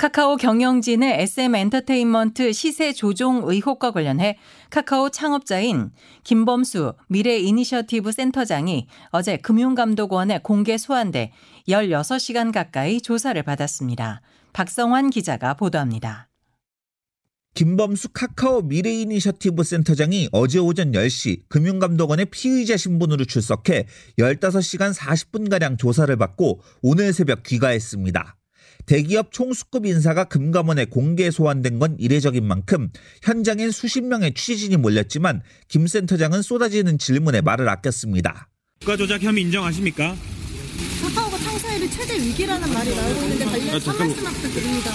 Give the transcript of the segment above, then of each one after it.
카카오 경영진의 SM 엔터테인먼트 시세 조종 의혹과 관련해 카카오 창업자인 김범수 미래 이니셔티브 센터장이 어제 금융감독원에 공개 소환돼 16시간 가까이 조사를 받았습니다. 박성환 기자가 보도합니다. 김범수 카카오 미래이니셔티브 센터장이 어제 오전 10시 금융감독원의 피의자 신분으로 출석해 15시간 40분가량 조사를 받고 오늘 새벽 귀가했습니다. 대기업 총수급 인사가 금감원에 공개 소환된 건 이례적인 만큼 현장엔 수십 명의 취재진이 몰렸지만 김 센터장은 쏟아지는 질문에 말을 아꼈습니다. 국가조작 혐의 인정하십니까? 카카오가 창사일이 최대 위기라는 말이 나오고 있는데 관련 한 말씀만 부탁드립니다.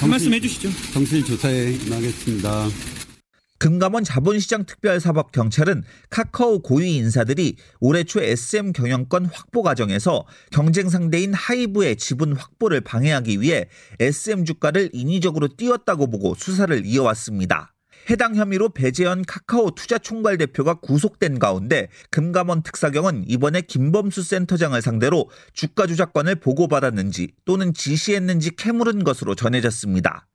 한 말씀 해주시죠. 정실 조사에 임하겠습니다. 금감원 자본시장 특별사법경찰은 카카오 고위 인사들이 올해 초 SM 경영권 확보 과정에서 경쟁 상대인 하이브의 지분 확보를 방해하기 위해 SM 주가를 인위적으로 띄웠다고 보고 수사를 이어왔습니다. 해당 혐의로 배재현 카카오 투자총괄 대표가 구속된 가운데 금감원 특사경은 이번에 김범수 센터장을 상대로 주가 조작권을 보고받았는지 또는 지시했는지 캐물은 것으로 전해졌습니다.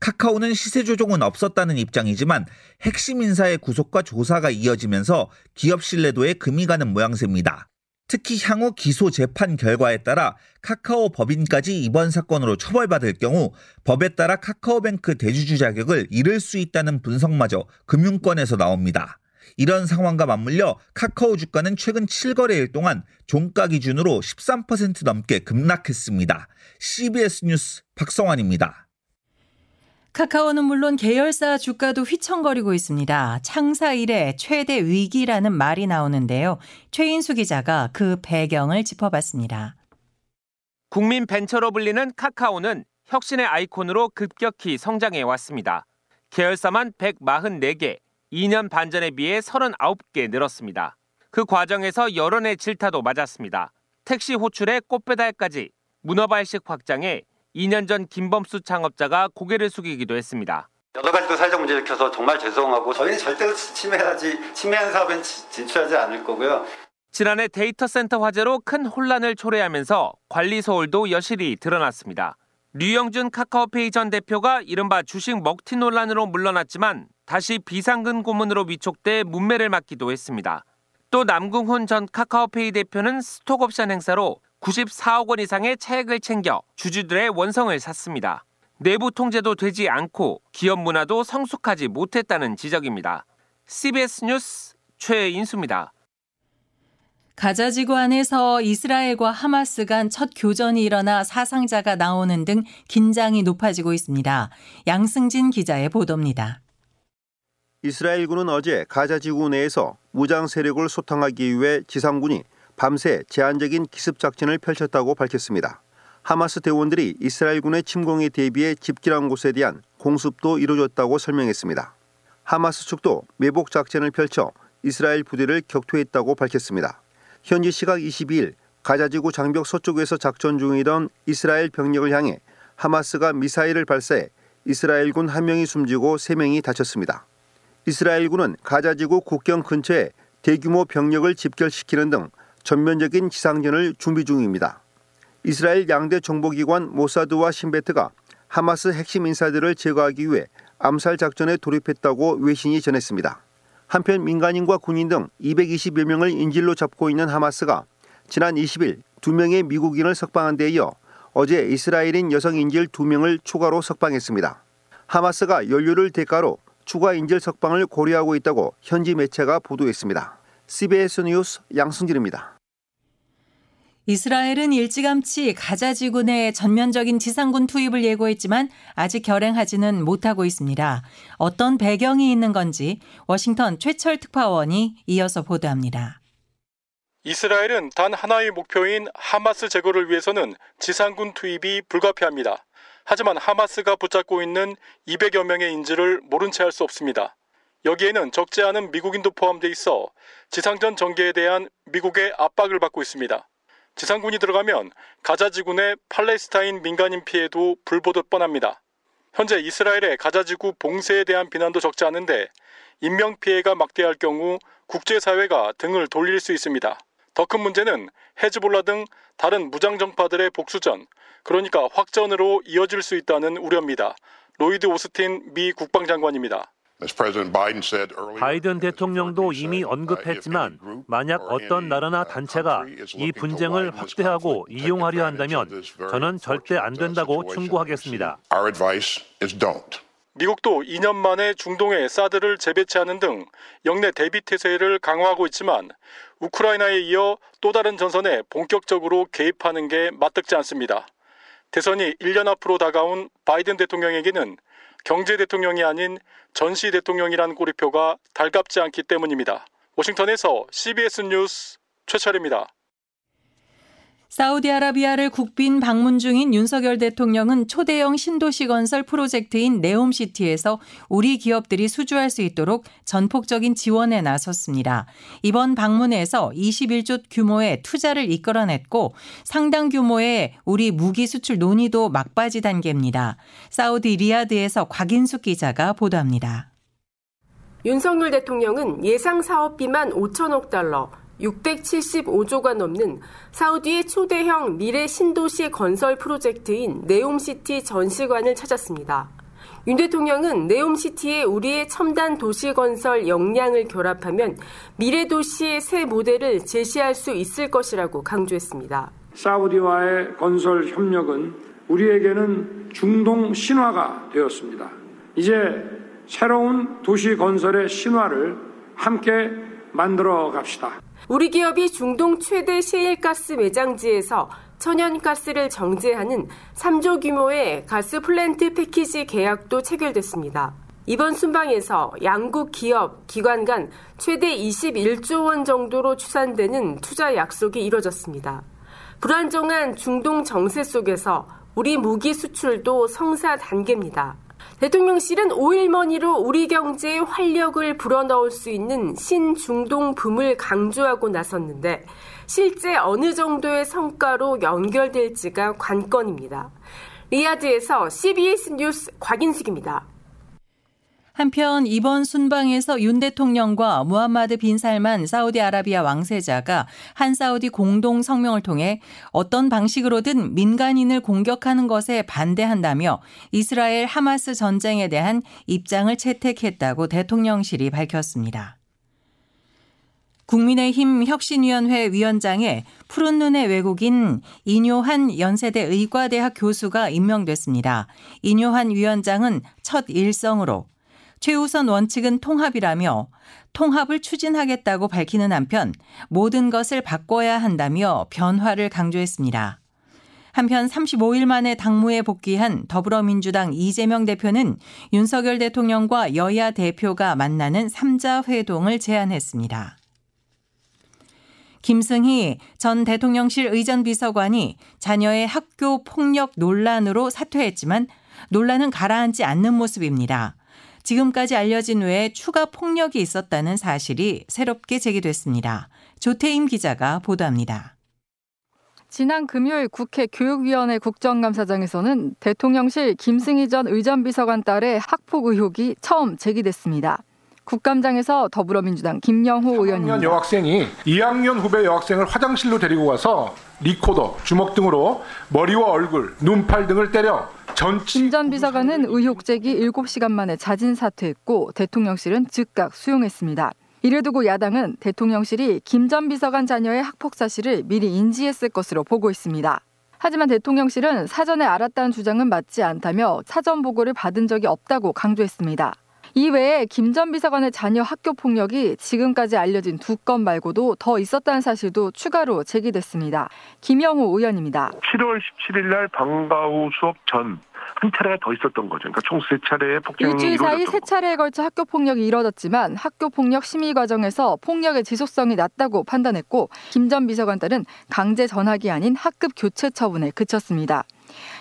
카카오는 시세 조종은 없었다는 입장이지만 핵심 인사의 구속과 조사가 이어지면서 기업 신뢰도에 금이 가는 모양새입니다. 특히 향후 기소 재판 결과에 따라 카카오 법인까지 이번 사건으로 처벌받을 경우 법에 따라 카카오뱅크 대주주 자격을 잃을 수 있다는 분석마저 금융권에서 나옵니다. 이런 상황과 맞물려 카카오 주가는 최근 7거래일 동안 종가 기준으로 13% 넘게 급락했습니다. CBS 뉴스 박성환입니다. 카카오는 물론 계열사 주가도 휘청거리고 있습니다. 창사 이래 최대 위기라는 말이 나오는데요. 최인수 기자가 그 배경을 짚어봤습니다. 국민 벤처로 불리는 카카오는 혁신의 아이콘으로 급격히 성장해 왔습니다. 계열사만 144개, 2년 반 전에 비해 39개 늘었습니다. 그 과정에서 여론의 질타도 맞았습니다. 택시 호출에 꽃배달까지 문어발식 확장에 2년 전 김범수 창업자가 고개를 숙이기도 했습니다. 여러 가지도 사회적 문제를 일으켜서 정말 죄송하고 저희는 절대로 침해하지 침해한 사업엔 진출하지 않을 거고요. 지난해 데이터 센터 화재로 큰 혼란을 초래하면서 관리 소홀도 여실히 드러났습니다. 류영준 카카오페이 전 대표가 이른바 주식 먹튀 논란으로 물러났지만 다시 비상근 고문으로 위촉돼 뭇매를 맞기도 했습니다. 또 남궁훈 전 카카오페이 대표는 스톡옵션 행사로 94억 원 이상의 차액을 챙겨 주주들의 원성을 샀습니다. 내부 통제도 되지 않고 기업 문화도 성숙하지 못했다는 지적입니다. CBS 뉴스 최인수입니다. 가자 지구 안에서 이스라엘과 하마스 간 첫 교전이 일어나 사상자가 나오는 등 긴장이 높아지고 있습니다. 양승진 기자의 보도입니다. 이스라엘군은 어제 가자 지구 내에서 무장 세력을 소탕하기 위해 지상군이 밤새 제한적인 기습 작전을 펼쳤다고 밝혔습니다. 하마스 대원들이 이스라엘군의 침공에 대비해 집결한 곳에 대한 공습도 이루어졌다고 설명했습니다. 하마스 측도 매복 작전을 펼쳐 이스라엘 부대를 격퇴했다고 밝혔습니다. 현지 시각 22일 가자지구 장벽 서쪽에서 작전 중이던 이스라엘 병력을 향해 하마스가 미사일을 발사해 이스라엘군 한 명이 숨지고 세 명이 다쳤습니다. 이스라엘군은 가자지구 국경 근처에 대규모 병력을 집결시키는 등 전면적인 지상전을 준비 중입니다. 이스라엘 양대 정보기관 모사드와 신베트가 하마스 핵심 인사들을 제거하기 위해 암살 작전에 돌입했다고 외신이 전했습니다. 한편 민간인과 군인 등 220여 명을 인질로 잡고 있는 하마스가 지난 20일 2명의 미국인을 석방한 데 이어 어제 이스라엘인 여성 인질 2명을 추가로 석방했습니다. 하마스가 연료를 대가로 추가 인질 석방을 고려하고 있다고 현지 매체가 보도했습니다. CBS 뉴스 양승길입니다. 이스라엘은 일찌감치 가자 지구 내 전면적인 지상군 투입을 예고했지만 아직 결행하지는 못하고 있습니다. 어떤 배경이 있는 건지 워싱턴 최철 특파원이 이어서 보도합니다. 이스라엘은 단 하나의 목표인 하마스 제거를 위해서는 지상군 투입이 불가피합니다. 하지만 하마스가 붙잡고 있는 200여 명의 인질을 모른 채 할 수 없습니다. 여기에는 적지 않은 미국인도 포함돼 있어 지상전 전개에 대한 미국의 압박을 받고 있습니다. 지상군이 들어가면 가자 지구 내 팔레스타인 민간인 피해도 불보듯 뻔합니다. 현재 이스라엘의 가자 지구 봉쇄에 대한 비난도 적지 않은데 인명 피해가 막대할 경우 국제사회가 등을 돌릴 수 있습니다. 더 큰 문제는 헤즈볼라 등 다른 무장 정파들의 복수전, 그러니까 확전으로 이어질 수 있다는 우려입니다. 로이드 오스틴 미 국방장관입니다. 바이든 대통령도 이미 언급했지만 만약 어떤 나라나 단체가 이 분쟁을 확대하고 이용하려 한다면 저는 절대 안 된다고 충고하겠습니다. 미국도 2년 만에 중동에 사드를 재배치하는 등 영내 대비 태세를 강화하고 있지만 우크라이나에 이어 또 다른 전선에 본격적으로 개입하는 게 맞득지 않습니다. 대선이 1년 앞으로 다가온 바이든 대통령에게는 경제 대통령이 아닌 전시 대통령이라는 꼬리표가 달갑지 않기 때문입니다. 워싱턴에서 CBS 뉴스 최철입니다. 사우디아라비아를 국빈 방문 중인 윤석열 대통령은 초대형 신도시 건설 프로젝트인 네옴시티에서 우리 기업들이 수주할 수 있도록 전폭적인 지원에 나섰습니다. 이번 방문에서 21조 규모의 투자를 이끌어냈고 상당 규모의 우리 무기 수출 논의도 막바지 단계입니다. 사우디 리야드에서 곽인숙 기자가 보도합니다. 윤석열 대통령은 예상 사업비만 5천억 달러, 675조가 넘는 사우디의 초대형 미래 신도시 건설 프로젝트인 네옴시티 전시관을 찾았습니다. 윤 대통령은 네옴시티에 우리의 첨단 도시 건설 역량을 결합하면 미래 도시의 새 모델을 제시할 수 있을 것이라고 강조했습니다. 사우디와의 건설 협력은 우리에게는 중동 신화가 되었습니다. 이제 새로운 도시 건설의 신화를 함께 만들어 갑시다. 우리 기업이 중동 최대 셰일가스 매장지에서 천연가스를 정제하는 3조 규모의 가스 플랜트 패키지 계약도 체결됐습니다. 이번 순방에서 양국 기업, 기관 간 최대 21조 원 정도로 추산되는 투자 약속이 이뤄졌습니다. 불안정한 중동 정세 속에서 우리 무기 수출도 성사 단계입니다. 대통령실은 오일머니로 우리 경제에 활력을 불어넣을 수 있는 신중동 붐을 강조하고 나섰는데 실제 어느 정도의 성과로 연결될지가 관건입니다. 리야드에서 CBS 뉴스 곽인숙입니다. 한편 이번 순방에서 윤 대통령과 무함마드 빈 살만 사우디아라비아 왕세자가 한 사우디 공동 성명을 통해 어떤 방식으로든 민간인을 공격하는 것에 반대한다며 이스라엘 하마스 전쟁에 대한 입장을 채택했다고 대통령실이 밝혔습니다. 국민의힘 혁신위원회 위원장에 푸른 눈의 외국인 이뇨한 연세대 의과대학 교수가 임명됐습니다. 이뇨한 위원장은 첫 일성으로 최우선 원칙은 통합이라며 통합을 추진하겠다고 밝히는 한편 모든 것을 바꿔야 한다며 변화를 강조했습니다. 한편 35일 만에 당무에 복귀한 더불어민주당 이재명 대표는 윤석열 대통령과 여야 대표가 만나는 3자 회동을 제안했습니다. 김승희 전 대통령실 의전 비서관이 자녀의 학교 폭력 논란으로 사퇴했지만 논란은 가라앉지 않는 모습입니다. 지금까지 알려진 외에 추가 폭력이 있었다는 사실이 새롭게 제기됐습니다. 조태임 기자가 보도합니다. 지난 금요일 국회 교육위원회 국정감사장에서는 대통령실 김승희 전 의전비서관 딸의 학폭 의혹이 처음 제기됐습니다. 국감장에서 더불어민주당 김영호. 3학년 여학생이 2학년 후배 여학생을 화장실로 데리고 가서 리코더, 주먹 등으로 머리와 얼굴, 눈팔 등을 때려 김전 비서관은 의혹 제기 7시간 만에 자진 사퇴했고 대통령실은 즉각 수용했습니다. 이를 두고 야당은 대통령실이 김 전 비서관 자녀의 학폭 사실을 미리 인지했을 것으로 보고 있습니다. 하지만 대통령실은 사전에 알았다는 주장은 맞지 않다며 사전 보고를 받은 적이 없다고 강조했습니다. 이외에 김 전 비서관의 자녀 학교 폭력이 지금까지 알려진 두 건 말고도 더 있었다는 사실도 추가로 제기됐습니다. 김영호 의원입니다. 7월 17일 날 방과후 수업 전 한 차례가 더 있었던 거죠. 그러니까 총 세 차례의 폭행이 일주일 사이 세 거. 차례에 걸쳐 학교 폭력이 이뤄졌지만 학교 폭력 심의 과정에서 폭력의 지속성이 낮다고 판단했고 김 전 비서관 딸은 강제 전학이 아닌 학급 교체 처분에 그쳤습니다.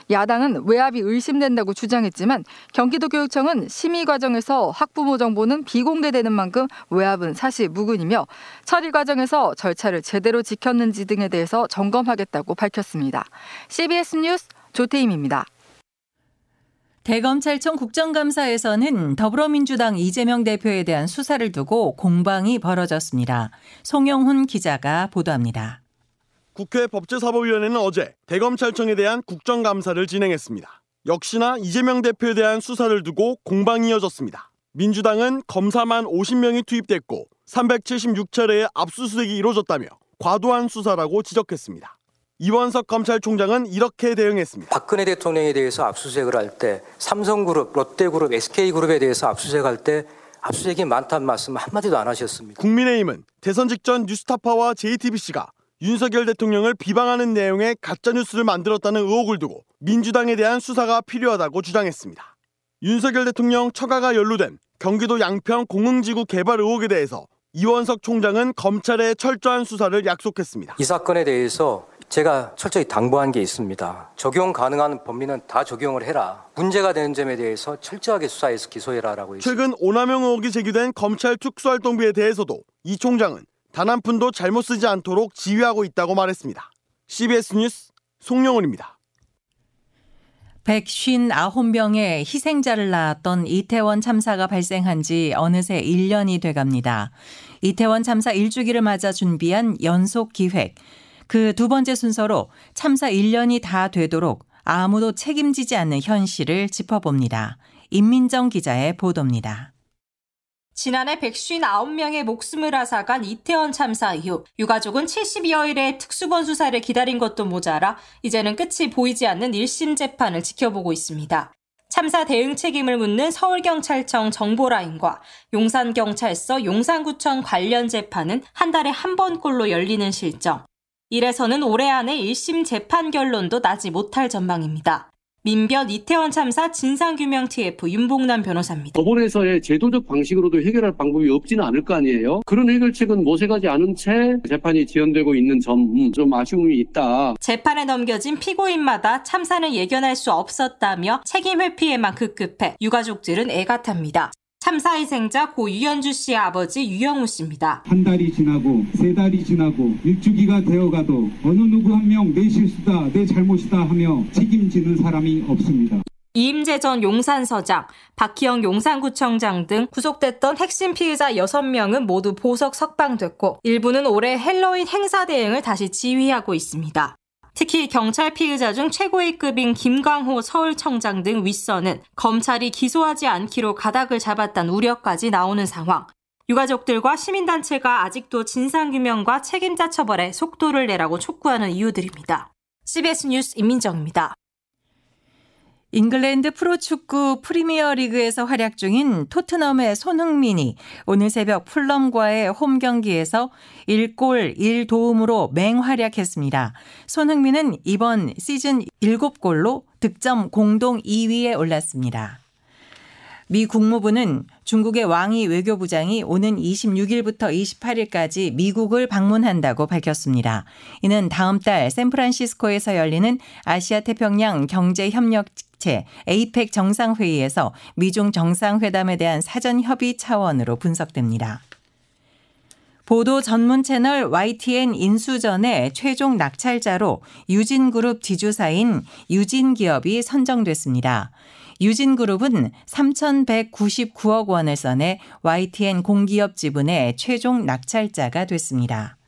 야당은 외압이 의심된다고 주장했지만 경기도교육청은 심의 과정에서 학부모 정보는 비공개되는 만큼 외압은 사실 무근이며 처리 과정에서 절차를 제대로 지켰는지 등에 대해서 점검하겠다고 밝혔습니다. CBS 뉴스 조태임입니다. 대검찰청 국정감사에서는 더불어민주당 이재명 대표에 대한 수사를 두고 공방이 벌어졌습니다. 송영훈 기자가 보도합니다. 국회 법제사법위원회는 어제 대검찰청에 대한 국정감사를 진행했습니다. 역시나 이재명 대표에 대한 수사를 두고 공방이 이어졌습니다. 민주당은 검사만 50명이 투입됐고 376차례의 압수수색이 이루어졌다며 과도한 수사라고 지적했습니다. 이원석 검찰총장은 이렇게 대응했습니다. 박근혜 대통령에 대해서 압수수색을 할 때 삼성그룹, 롯데그룹, SK그룹에 대해서 압수수색할 때 압수수색이 많다는 말씀 한마디도 안 하셨습니다. 국민의힘은 대선 직전 뉴스타파와 JTBC가 윤석열 대통령을 비방하는 내용의 가짜뉴스를 만들었다는 의혹을 두고 민주당에 대한 수사가 필요하다고 주장했습니다. 윤석열 대통령 처가가 연루된 경기도 양평 공흥지구 개발 의혹에 대해서 이원석 총장은 검찰의 철저한 수사를 약속했습니다. 이 사건에 대해서 제가 철저히 당부한 게 있습니다. 적용 가능한 범위는 다 적용을 해라. 문제가 되는 점에 대해서 철저하게 수사해서 기소해라라고 했습니다. 최근 오남용 의혹이 제기된 검찰 특수활동비에 대해서도 이 총장은 단 한 푼도 잘못 쓰지 않도록 지휘하고 있다고 말했습니다. CBS 뉴스 송영훈입니다. 159명의 희생자를 낳았던 이태원 참사가 발생한 지 어느새 1년이 돼갑니다. 이태원 참사 1주기를 맞아 준비한 연속 기획. 그 두 번째 순서로 참사 1년이 다 되도록 아무도 책임지지 않는 현실을 짚어봅니다. 임민정 기자의 보도입니다. 지난해 159명의 목숨을 앗아간 이태원 참사 이후 유가족은 70여일의 특수본 수사를 기다린 것도 모자라 이제는 끝이 보이지 않는 1심 재판을 지켜보고 있습니다. 참사 대응 책임을 묻는 서울경찰청 정보라인과 용산경찰서 용산구청 관련 재판은 한 달에 한 번꼴로 열리는 실정. 이래서는 올해 안에 1심 재판 결론도 나지 못할 전망입니다. 민변 이태원 참사 진상규명 TF 윤봉남 변호사입니다. 법원에서의 제도적 방식으로도 해결할 방법이 없지는 않을 거 아니에요. 그런 해결책은 모색하지 않은 채 재판이 지연되고 있는 점 좀 아쉬움이 있다. 재판에 넘겨진 피고인마다 참사는 예견할 수 없었다며 책임 회피에만 급급해 유가족들은 애가 탑니다. 참사 희생자 고 유현주 씨의 아버지 유영우 씨입니다. 한 달이 지나고 세 달이 지나고 일주기가 되어가도 어느 누구 한 명 내 실수다 내 잘못이다 하며 책임지는 사람이 없습니다. 이임재 전 용산서장, 박희영 용산구청장 등 구속됐던 핵심 피의자 6명은 모두 보석 석방됐고 일부는 올해 헬로윈 행사 대행을 다시 지휘하고 있습니다. 특히 경찰 피의자 중 최고의 급인 김광호 서울청장 등 윗선은 검찰이 기소하지 않기로 가닥을 잡았다는 우려까지 나오는 상황. 유가족들과 시민단체가 아직도 진상규명과 책임자 처벌에 속도를 내라고 촉구하는 이유들입니다. CBS 뉴스 임민정입니다. 잉글랜드 프로축구 프리미어 리그에서 활약 중인 토트넘의 손흥민이 오늘 새벽 풀럼과의 홈 경기에서 1골 1도움으로 맹활약했습니다. 손흥민은 이번 시즌 7골로 득점 공동 2위에 올랐습니다. 미 국무부는 중국의 왕이 외교부장이 오는 26일부터 28일까지 미국을 방문한다고 밝혔습니다. 이는 다음 달 샌프란시스코에서 열리는 아시아 태평양 경제 협력 체 에이펙 정상회의에서 미중 정상회담에 대한 사전 협의 차원으로 분석됩니다. 보도 전문 채널 YTN 인수전의 최종 낙찰자로 유진그룹 지주사인 유진기업이 선정됐습니다. 유진그룹은 3,199억 원을 써내 YTN 공기업 지분의 최종 낙찰자가 됐습니다.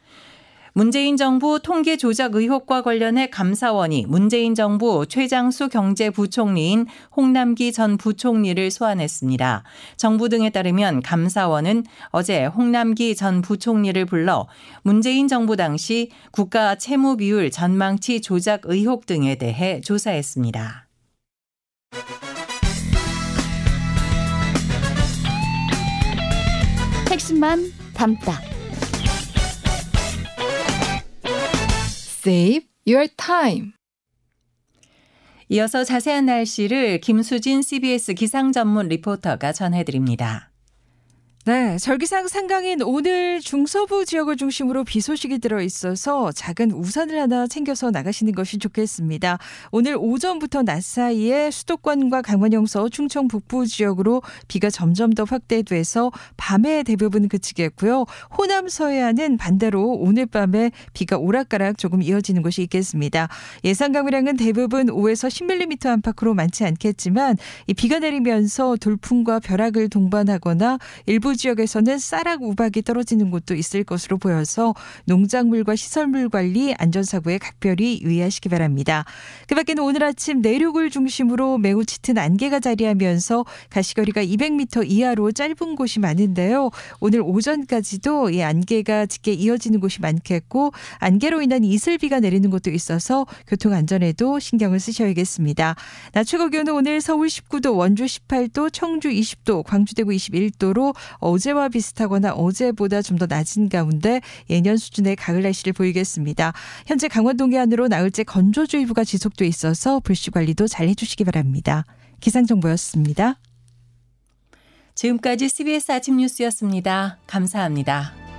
문재인 정부 통계 조작 의혹과 관련해 감사원이 문재인 정부 최장수 경제부총리인 홍남기 전 부총리를 소환했습니다. 정부 등에 따르면 감사원은 어제 홍남기 전 부총리를 불러 문재인 정부 당시 국가 채무 비율 전망치 조작 의혹 등에 대해 조사했습니다. 핵심만 담다. Save your time. 이어서 자세한 날씨를 김수진 CBS 기상 전문 리포터가 전해드립니다. 네, 절기상 상강인 오늘 중서부 지역을 중심으로 비 소식이 들어 있어서 작은 우산을 하나 챙겨서 나가시는 것이 좋겠습니다. 오늘 오전부터 낮 사이에 수도권과 강원 영서, 충청 북부 지역으로 비가 점점 더 확대돼서 밤에 대부분 그치겠고요. 호남 서해안은 반대로 오늘 밤에 비가 오락가락 조금 이어지는 곳이 있겠습니다. 예상 강우량은 대부분 5에서 10mm 안팎으로 많지 않겠지만 이 비가 내리면서 돌풍과 벼락을 동반하거나 일부 일부 지역에서는 쌀락 우박이 떨어지는 곳도 있을 것으로 보여서 농작물과 시설물 관리, 안전사고에 각별히 유의하시기 바랍니다. 그 밖에는 오늘 아침 내륙을 중심으로 매우 짙은 안개가 자리하면서 가시거리가 200m 이하로 짧은 곳이 많은데요. 오늘 오전까지도 이 안개가 짙게 이어지는 곳이 많겠고 안개로 인한 이슬비가 내리는 곳도 있어서 교통 안전에도 신경을 쓰셔야겠습니다. 낮 최고 기온은 오늘 서울 19도, 원주 18도, 청주 20도, 광주 대구 21도로 어제와 비슷하거나 어제보다 좀 더 낮은 가운데 예년 수준의 가을 날씨를 보이겠습니다. 현재 강원 동해안으로 나흘째 건조주의보가 지속돼 있어서 불씨 관리도 잘 해주시기 바랍니다. 기상정보였습니다. 지금까지 CBS 아침 뉴스였습니다. 감사합니다.